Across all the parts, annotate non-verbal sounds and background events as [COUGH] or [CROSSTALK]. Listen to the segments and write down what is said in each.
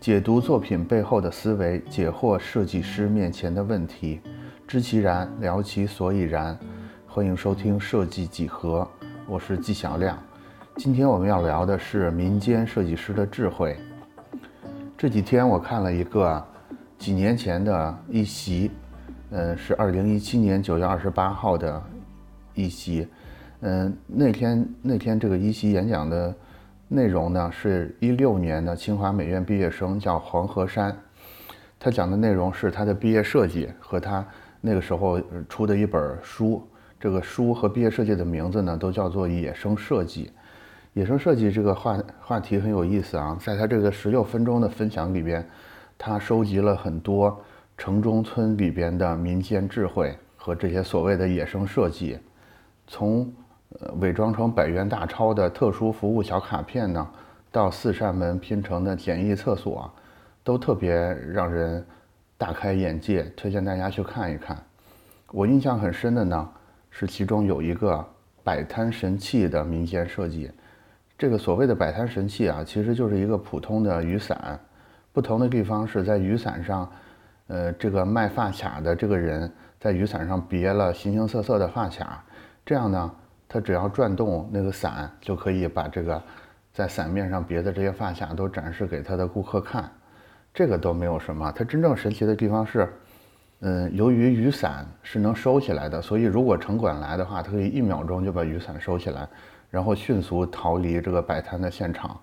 解读作品背后的思维，解惑设计师面前的问题，知其然，聊其所以然。欢迎收听设计几何，我是纪晓亮。今天我们要聊的是民间设计师的智慧。这几天我看了一个几年前的一席，嗯，是二零一七年九月二十八号的一席，嗯，那天那天这个一席演讲的。内容呢是一六年的清华美院毕业生叫黄河山，他讲的内容是他的毕业设计和他那个时候出的一本书。这个书和毕业设计的名字呢都叫做野生设计。野生设计这个话话题很有意思啊，在他这个十六分钟的分享里边，他收集了很多城中村里边的民间智慧和这些所谓的野生设计，从。呃，伪装成百元大钞的特殊服务小卡片呢，到四扇门拼成的简易厕所，都特别让人大开眼界，推荐大家去看一看。我印象很深的呢，是其中有一个摆摊神器的民间设计。这个所谓的摆摊神器啊，其实就是一个普通的雨伞，不同的地方是在雨伞上，呃，这个卖发卡的这个人在雨伞上别了形形色色的发卡，这样呢。他只要转动那个伞，就可以把这个在伞面上别的这些发卡都展示给他的顾客看。这个都没有什么，它真正神奇的地方是，嗯，由于雨伞是能收起来的，所以如果城管来的话，他可以一秒钟就把雨伞收起来，然后迅速逃离这个摆摊的现场。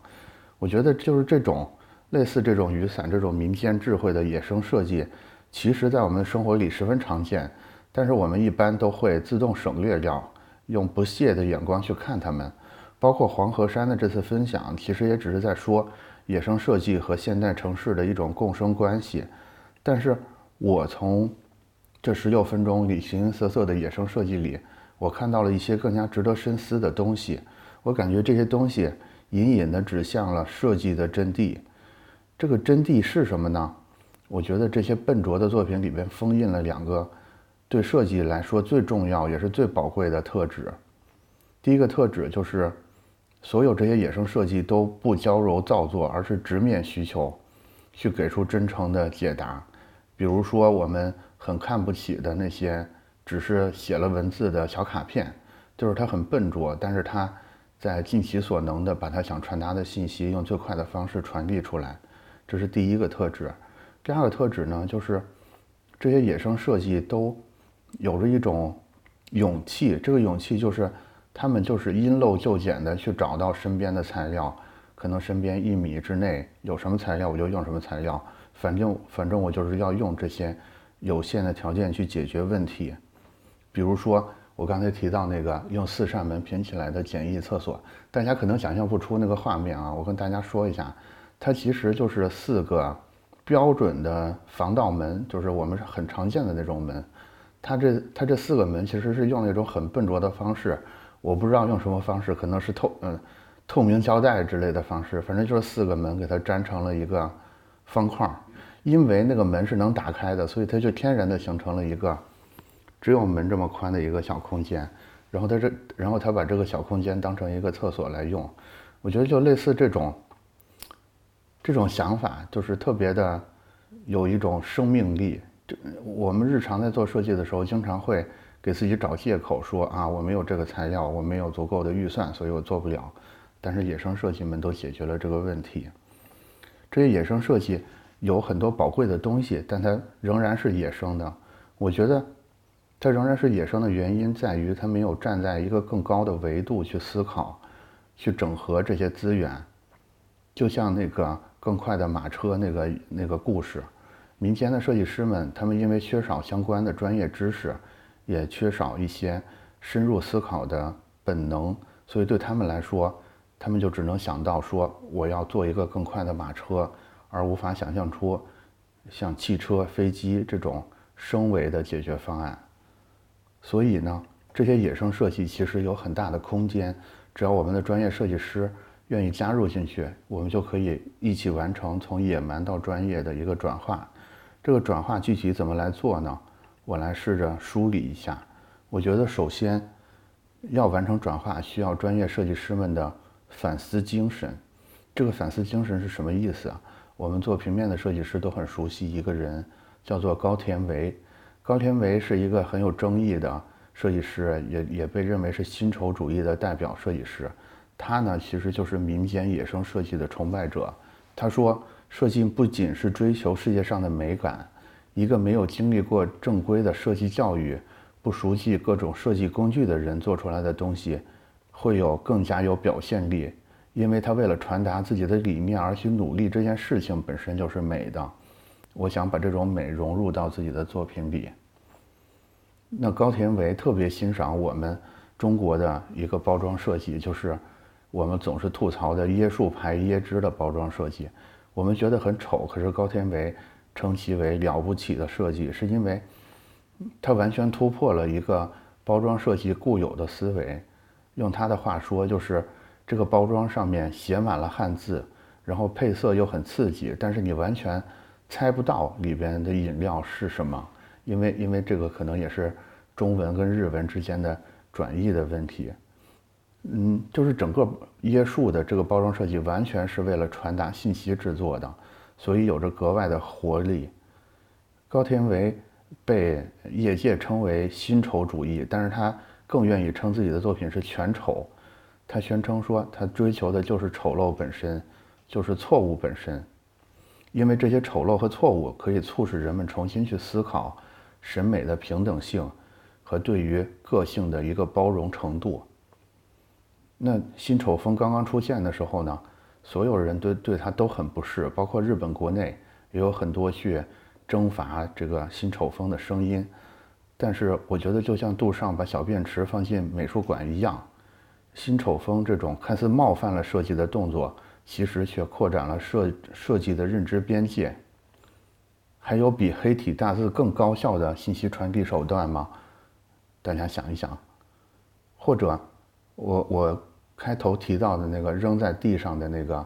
我觉得就是这种类似这种雨伞这种民间智慧的野生设计，其实在我们生活里十分常见，但是我们一般都会自动省略掉。用不屑的眼光去看他们，包括黄河山的这次分享，其实也只是在说野生设计和现代城市的一种共生关系。但是我从这十六分钟里形形色色的野生设计里，我看到了一些更加值得深思的东西。我感觉这些东西隐隐地指向了设计的真谛。这个真谛是什么呢？我觉得这些笨拙的作品里边封印了两个。对设计来说最重要也是最宝贵的特质，第一个特质就是，所有这些野生设计都不娇柔造作，而是直面需求，去给出真诚的解答。比如说我们很看不起的那些只是写了文字的小卡片，就是它很笨拙，但是它在尽其所能的把它想传达的信息用最快的方式传递出来，这是第一个特质。第二个特质呢，就是这些野生设计都。有着一种勇气，这个勇气就是他们就是因陋就简的去找到身边的材料，可能身边一米之内有什么材料我就用什么材料，反正反正我就是要用这些有限的条件去解决问题。比如说我刚才提到那个用四扇门拼起来的简易厕所，大家可能想象不出那个画面啊，我跟大家说一下，它其实就是四个标准的防盗门，就是我们很常见的那种门。它这它这四个门其实是用了一种很笨拙的方式，我不知道用什么方式，可能是透嗯透明胶带之类的方式，反正就是四个门给它粘成了一个方框。因为那个门是能打开的，所以它就天然的形成了一个只有门这么宽的一个小空间。然后它这然后它把这个小空间当成一个厕所来用，我觉得就类似这种这种想法，就是特别的有一种生命力。这我们日常在做设计的时候，经常会给自己找借口，说啊，我没有这个材料，我没有足够的预算，所以我做不了。但是野生设计们都解决了这个问题。这些野生设计有很多宝贵的东西，但它仍然是野生的。我觉得它仍然是野生的原因在于它没有站在一个更高的维度去思考，去整合这些资源。就像那个更快的马车那个那个故事。民间的设计师们，他们因为缺少相关的专业知识，也缺少一些深入思考的本能，所以对他们来说，他们就只能想到说我要做一个更快的马车，而无法想象出像汽车、飞机这种升维的解决方案。所以呢，这些野生设计其实有很大的空间，只要我们的专业设计师愿意加入进去，我们就可以一起完成从野蛮到专业的一个转化。这个转化具体怎么来做呢？我来试着梳理一下。我觉得首先要完成转化，需要专业设计师们的反思精神。这个反思精神是什么意思啊？我们做平面的设计师都很熟悉一个人，叫做高田唯。高田唯是一个很有争议的设计师，也也被认为是薪酬主义的代表设计师。他呢，其实就是民间野生设计的崇拜者。他说，设计不仅是追求世界上的美感，一个没有经历过正规的设计教育、不熟悉各种设计工具的人做出来的东西，会有更加有表现力。因为他为了传达自己的理念而去努力，这件事情本身就是美的。我想把这种美融入到自己的作品里。那高田唯特别欣赏我们中国的一个包装设计，就是我们总是吐槽的椰树牌椰汁的包装设计，我们觉得很丑，可是高田唯称其为了不起的设计，是因为它完全突破了一个包装设计固有的思维。用他的话说，就是。这个包装上面写满了汉字，然后配色又很刺激，但是你完全猜不到里边的饮料是什么，因为因为这个可能也是中文跟日文之间的转译的问题。嗯，就是整个椰树的这个包装设计完全是为了传达信息制作的，所以有着格外的活力。高田唯被业界称为新丑主义，但是他更愿意称自己的作品是全丑。他宣称说，他追求的就是丑陋本身，就是错误本身，因为这些丑陋和错误可以促使人们重新去思考审美的平等性和对于个性的一个包容程度。那新丑风刚刚出现的时候呢，所有人对对他都很不适，包括日本国内也有很多去征伐这个新丑风的声音。但是我觉得，就像杜尚把小便池放进美术馆一样。新丑风这种看似冒犯了设计的动作，其实却扩展了设设计的认知边界。还有比黑体大字更高效的信息传递手段吗？大家想一想。或者，我我开头提到的那个扔在地上的那个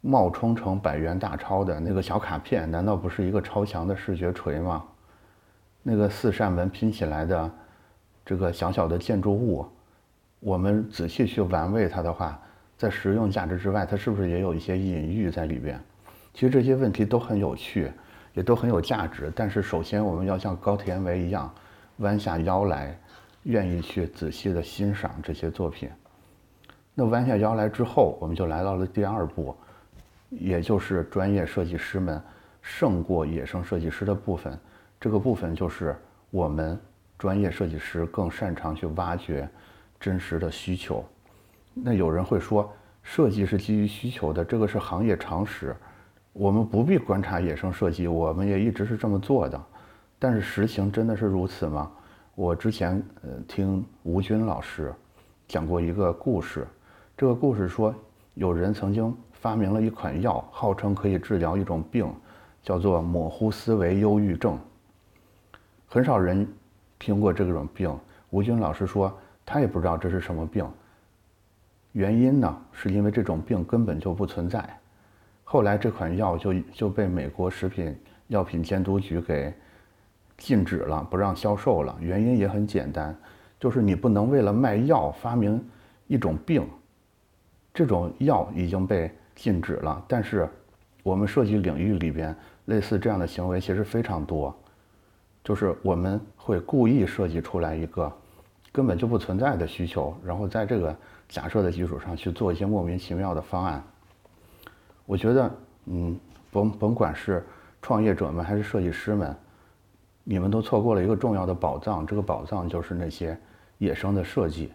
冒充成百元大钞的那个小卡片，难道不是一个超强的视觉锤吗？那个四扇门拼起来的这个小小的建筑物。我们仔细去玩味它的话，在实用价值之外，它是不是也有一些隐喻在里边？其实这些问题都很有趣，也都很有价值。但是首先，我们要像高田唯一样，弯下腰来，愿意去仔细的欣赏这些作品。那弯下腰来之后，我们就来到了第二步，也就是专业设计师们胜过野生设计师的部分。这个部分就是我们专业设计师更擅长去挖掘。真实的需求，那有人会说，设计是基于需求的，这个是行业常识，我们不必观察野生设计，我们也一直是这么做的。但是实情真的是如此吗？我之前呃听吴军老师讲过一个故事，这个故事说，有人曾经发明了一款药，号称可以治疗一种病，叫做模糊思维忧郁症。很少人听过这种病，吴军老师说。他也不知道这是什么病。原因呢，是因为这种病根本就不存在。后来这款药就就被美国食品药品监督局给禁止了，不让销售了。原因也很简单，就是你不能为了卖药发明一种病。这种药已经被禁止了，但是我们设计领域里边类似这样的行为其实非常多，就是我们会故意设计出来一个。根本就不存在的需求，然后在这个假设的基础上去做一些莫名其妙的方案。我觉得，嗯，甭甭管是创业者们还是设计师们，你们都错过了一个重要的宝藏。这个宝藏就是那些野生的设计，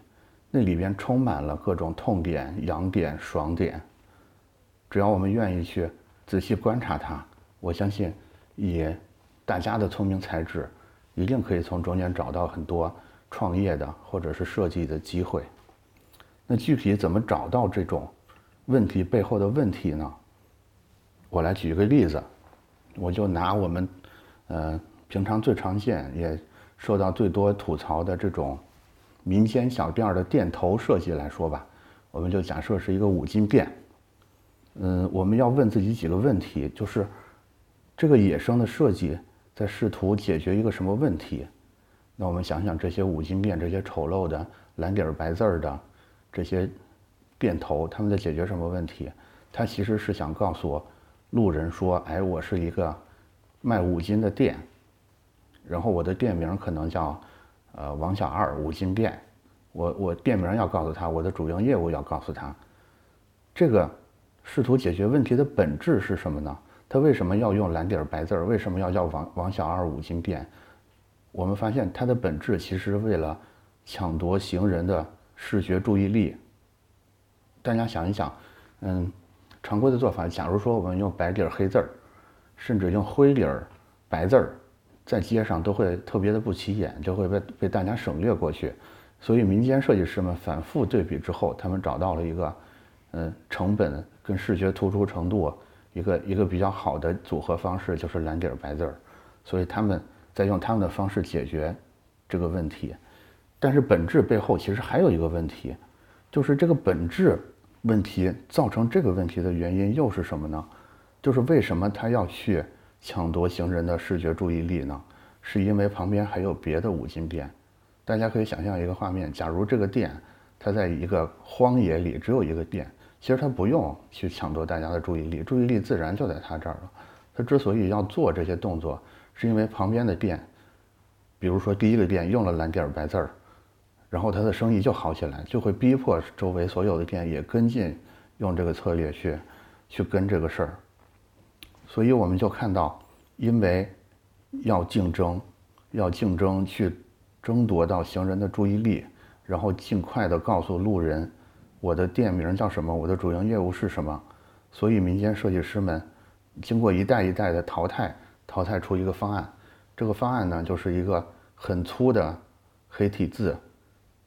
那里边充满了各种痛点、痒点、爽点。只要我们愿意去仔细观察它，我相信，以大家的聪明才智，一定可以从中间找到很多。创业的或者是设计的机会，那具体怎么找到这种问题背后的问题呢？我来举一个例子，我就拿我们呃平常最常见也受到最多吐槽的这种民间小店的店头设计来说吧，我们就假设是一个五金店，嗯，我们要问自己几个问题，就是这个野生的设计在试图解决一个什么问题？那我们想想这些五金店，这些丑陋的蓝底儿白字儿的这些店头，他们在解决什么问题？他其实是想告诉路人说：“哎，我是一个卖五金的店，然后我的店名可能叫呃王小二五金店。我我店名要告诉他，我的主营业务要告诉他。这个试图解决问题的本质是什么呢？他为什么要用蓝底儿白字儿？为什么要叫王王小二五金店？我们发现它的本质其实为了抢夺行人的视觉注意力。大家想一想，嗯。”常规的做法，假如说我们用白底儿黑字儿，甚至用灰底儿白字儿，在街上都会特别的不起眼，就会被被大家省略过去。所以民间设计师们反复对比之后，他们找到了一个，嗯，成本跟视觉突出程度一个一个比较好的组合方式，就是蓝底儿白字儿。所以他们在用他们的方式解决这个问题，但是本质背后其实还有一个问题，就是这个本质。问题造成这个问题的原因又是什么呢？就是为什么他要去抢夺行人的视觉注意力呢？是因为旁边还有别的五金店。大家可以想象一个画面：假如这个店它在一个荒野里，只有一个店，其实它不用去抢夺大家的注意力，注意力自然就在他这儿了。他之所以要做这些动作，是因为旁边的店，比如说第一个店用了蓝底儿白字儿。然后他的生意就好起来，就会逼迫周围所有的店也跟进，用这个策略去，去跟这个事儿。所以我们就看到，因为要竞争，要竞争去争夺到行人的注意力，然后尽快的告诉路人，我的店名叫什么，我的主营业务是什么。所以民间设计师们经过一代一代的淘汰，淘汰出一个方案。这个方案呢，就是一个很粗的黑体字。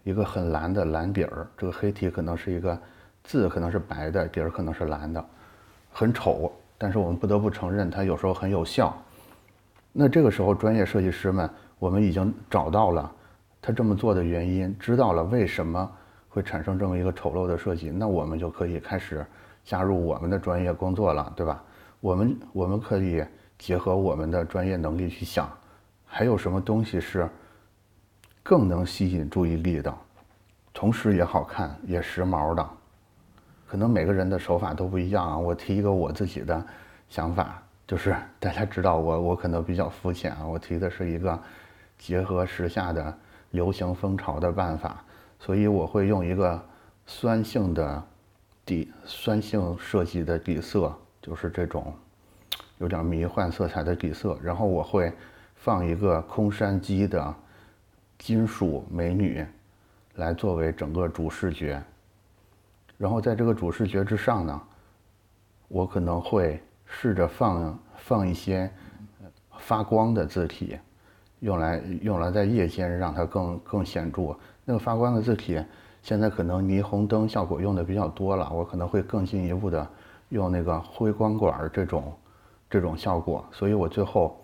一个很蓝的蓝底儿，这个黑体可能是一个字，可能是白的，底儿可能是蓝的，很丑。但是我们不得不承认，它有时候很有效。那这个时候，专业设计师们，我们已经找到了他这么做的原因，知道了为什么会产生这么一个丑陋的设计，那我们就可以开始加入我们的专业工作了，对吧？我们我们可以结合我们的专业能力去想，还有什么东西是。更能吸引注意力的，同时也好看也时髦的，可能每个人的手法都不一样啊。我提一个我自己的想法，就是 [LAUGHS] 大家知道我我可能比较肤浅啊，我提的是一个结合时下的流行风潮的办法，所以我会用一个酸性的底酸性设计的底色，就是这种有点迷幻色彩的底色，然后我会放一个空山鸡的。金属美女，来作为整个主视觉。然后在这个主视觉之上呢，我可能会试着放放一些发光的字体，用来用来在夜间让它更更显著。那个发光的字体，现在可能霓虹灯效果用的比较多了，我可能会更进一步的用那个辉光管这种这种效果。所以我最后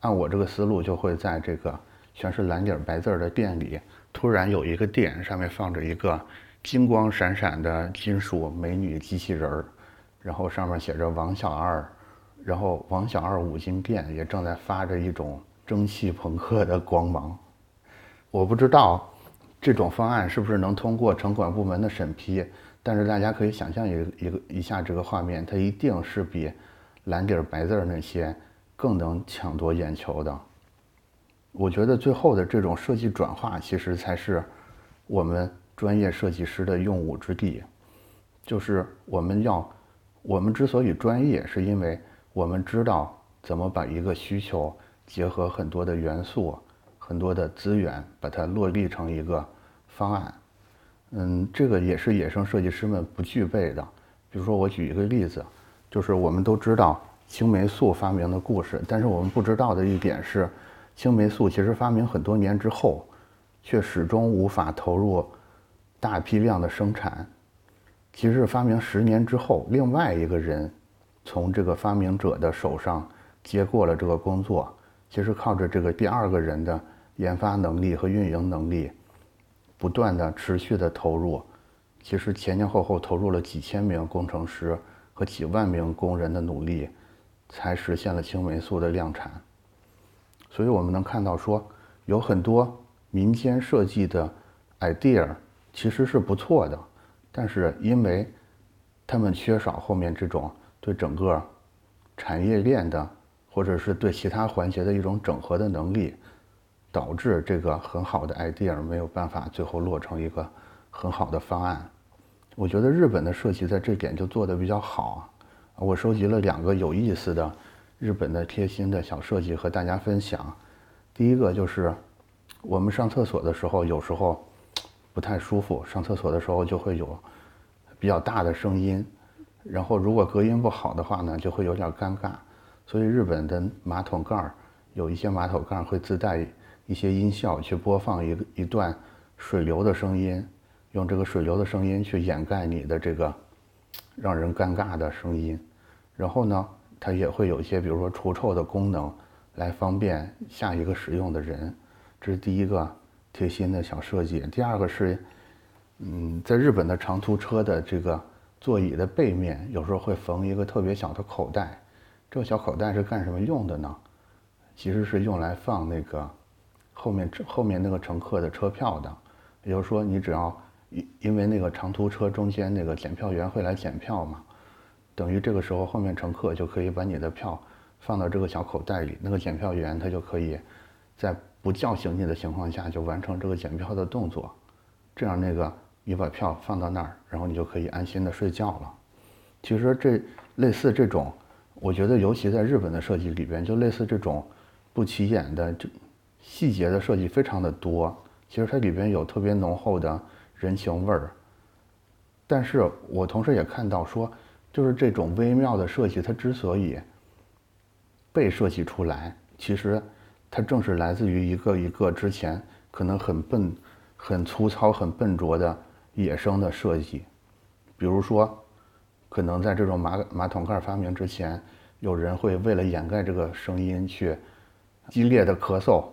按我这个思路，就会在这个。全是蓝底白字的店里，突然有一个店上面放着一个金光闪闪的金属美女机器人儿，然后上面写着王小二，然后王小二五金店也正在发着一种蒸汽朋克的光芒。我不知道这种方案是不是能通过城管部门的审批，但是大家可以想象一个一个一下这个画面，它一定是比蓝底白字儿那些更能抢夺眼球的。我觉得最后的这种设计转化，其实才是我们专业设计师的用武之地。就是我们要，我们之所以专业，是因为我们知道怎么把一个需求结合很多的元素、很多的资源，把它落地成一个方案。嗯，这个也是野生设计师们不具备的。比如说，我举一个例子，就是我们都知道青霉素发明的故事，但是我们不知道的一点是。青霉素其实发明很多年之后，却始终无法投入大批量的生产。其实发明十年之后，另外一个人从这个发明者的手上接过了这个工作。其实靠着这个第二个人的研发能力和运营能力，不断的持续的投入，其实前前后后投入了几千名工程师和几万名工人的努力，才实现了青霉素的量产。所以我们能看到，说有很多民间设计的 idea 其实是不错的，但是因为他们缺少后面这种对整个产业链的，或者是对其他环节的一种整合的能力，导致这个很好的 idea 没有办法最后落成一个很好的方案。我觉得日本的设计在这点就做得比较好。我收集了两个有意思的日本的贴心的小设计和大家分享。第一个就是我们上厕所的时候，有时候不太舒服，上厕所的时候就会有比较大的声音，然后如果隔音不好的话呢，就会有点尴尬。所以日本的马桶盖儿有一些马桶盖儿会自带一些音效去播放一一段水流的声音。用这个水流的声音去掩盖你的这个让人尴尬的声音，然后呢，它也会有一些，比如说除臭的功能，来方便下一个使用的人。这是第一个贴心的小设计。第二个是，嗯，在日本的长途车的这个座椅的背面，有时候会缝一个特别小的口袋。这个小口袋是干什么用的呢？其实是用来放那个后面后面那个乘客的车票的。也就是说，你只要因因为那个长途车中间那个检票员会来检票嘛，等于这个时候后面乘客就可以把你的票放到这个小口袋里，那个检票员他就可以在不叫醒你的情况下就完成这个检票的动作，这样那个你把票放到那儿，然后你就可以安心的睡觉了。其实这类似这种，我觉得尤其在日本的设计里边，就类似这种不起眼的这细节的设计非常的多。其实它里边有特别浓厚的。人情味儿，但是我同时也看到说，就是这种微妙的设计，它之所以被设计出来，其实它正是来自于一个一个之前可能很笨、很粗糙、很笨拙的野生的设计。比如说，可能在这种马马桶盖发明之前，有人会为了掩盖这个声音去激烈的咳嗽。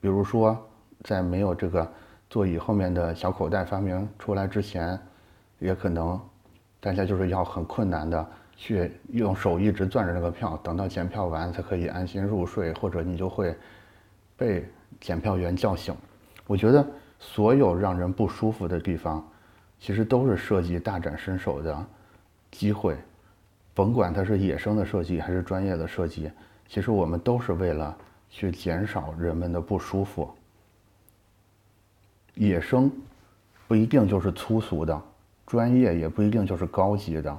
比如说，在没有这个。座椅后面的小口袋发明出来之前，也可能大家就是要很困难的去用手一直攥着那个票，等到检票完才可以安心入睡，或者你就会被检票员叫醒。我觉得所有让人不舒服的地方，其实都是设计大展身手的机会，甭管它是野生的设计还是专业的设计，其实我们都是为了去减少人们的不舒服。野生不一定就是粗俗的，专业也不一定就是高级的，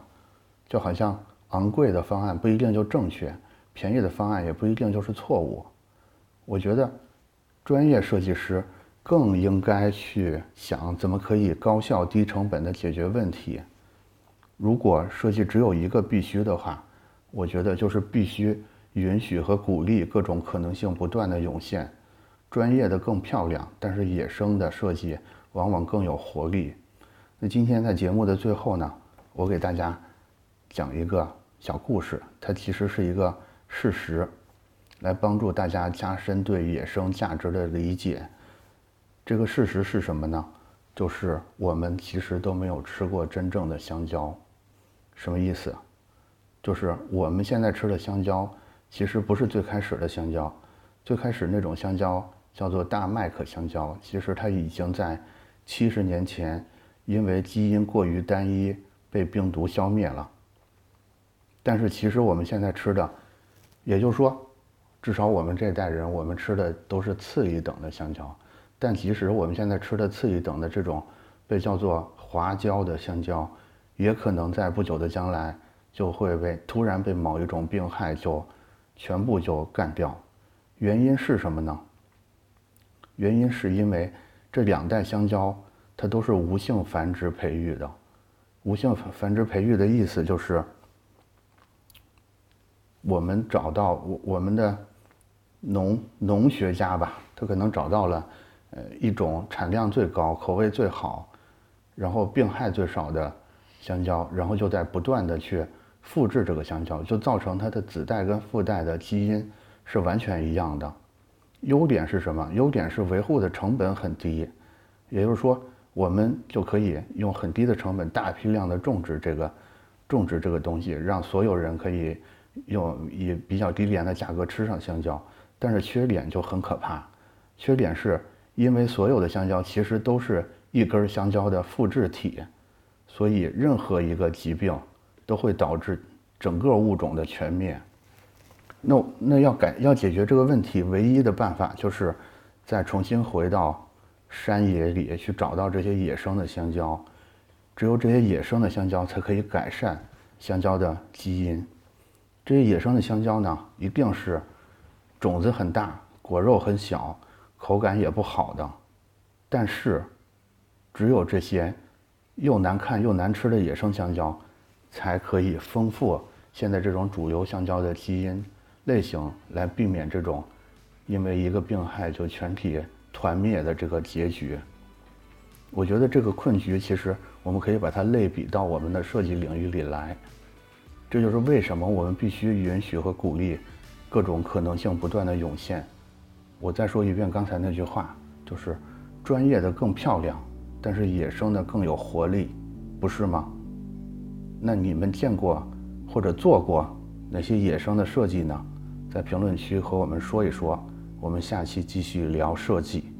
就好像昂贵的方案不一定就正确，便宜的方案也不一定就是错误。我觉得专业设计师更应该去想怎么可以高效低成本的解决问题。如果设计只有一个必须的话，我觉得就是必须允许和鼓励各种可能性不断的涌现。专业的更漂亮，但是野生的设计往往更有活力。那今天在节目的最后呢，我给大家讲一个小故事，它其实是一个事实，来帮助大家加深对野生价值的理解。这个事实是什么呢？就是我们其实都没有吃过真正的香蕉。什么意思？就是我们现在吃的香蕉，其实不是最开始的香蕉，最开始那种香蕉。叫做大麦克香蕉，其实它已经在七十年前因为基因过于单一被病毒消灭了。但是其实我们现在吃的，也就是说，至少我们这代人，我们吃的都是次一等的香蕉。但即使我们现在吃的次一等的这种被叫做华蕉的香蕉，也可能在不久的将来就会被突然被某一种病害就全部就干掉。原因是什么呢？原因是因为这两代香蕉它都是无性繁殖培育的。无性繁殖培育的意思就是，我们找到我我们的农农学家吧，他可能找到了呃一种产量最高、口味最好，然后病害最少的香蕉，然后就在不断的去复制这个香蕉，就造成它的子代跟父代的基因是完全一样的。优点是什么？优点是维护的成本很低，也就是说，我们就可以用很低的成本大批量的种植这个，种植这个东西，让所有人可以用以比较低廉的价格吃上香蕉。但是缺点就很可怕，缺点是因为所有的香蕉其实都是一根香蕉的复制体，所以任何一个疾病都会导致整个物种的全灭。那那要改要解决这个问题，唯一的办法就是再重新回到山野里去找到这些野生的香蕉，只有这些野生的香蕉才可以改善香蕉的基因。这些野生的香蕉呢，一定是种子很大、果肉很小、口感也不好的。但是，只有这些又难看又难吃的野生香蕉，才可以丰富现在这种主流香蕉的基因。类型来避免这种因为一个病害就全体团灭的这个结局。我觉得这个困局其实我们可以把它类比到我们的设计领域里来。这就是为什么我们必须允许和鼓励各种可能性不断的涌现。我再说一遍刚才那句话，就是专业的更漂亮，但是野生的更有活力，不是吗？那你们见过或者做过哪些野生的设计呢？在评论区和我们说一说，我们下期继续聊设计。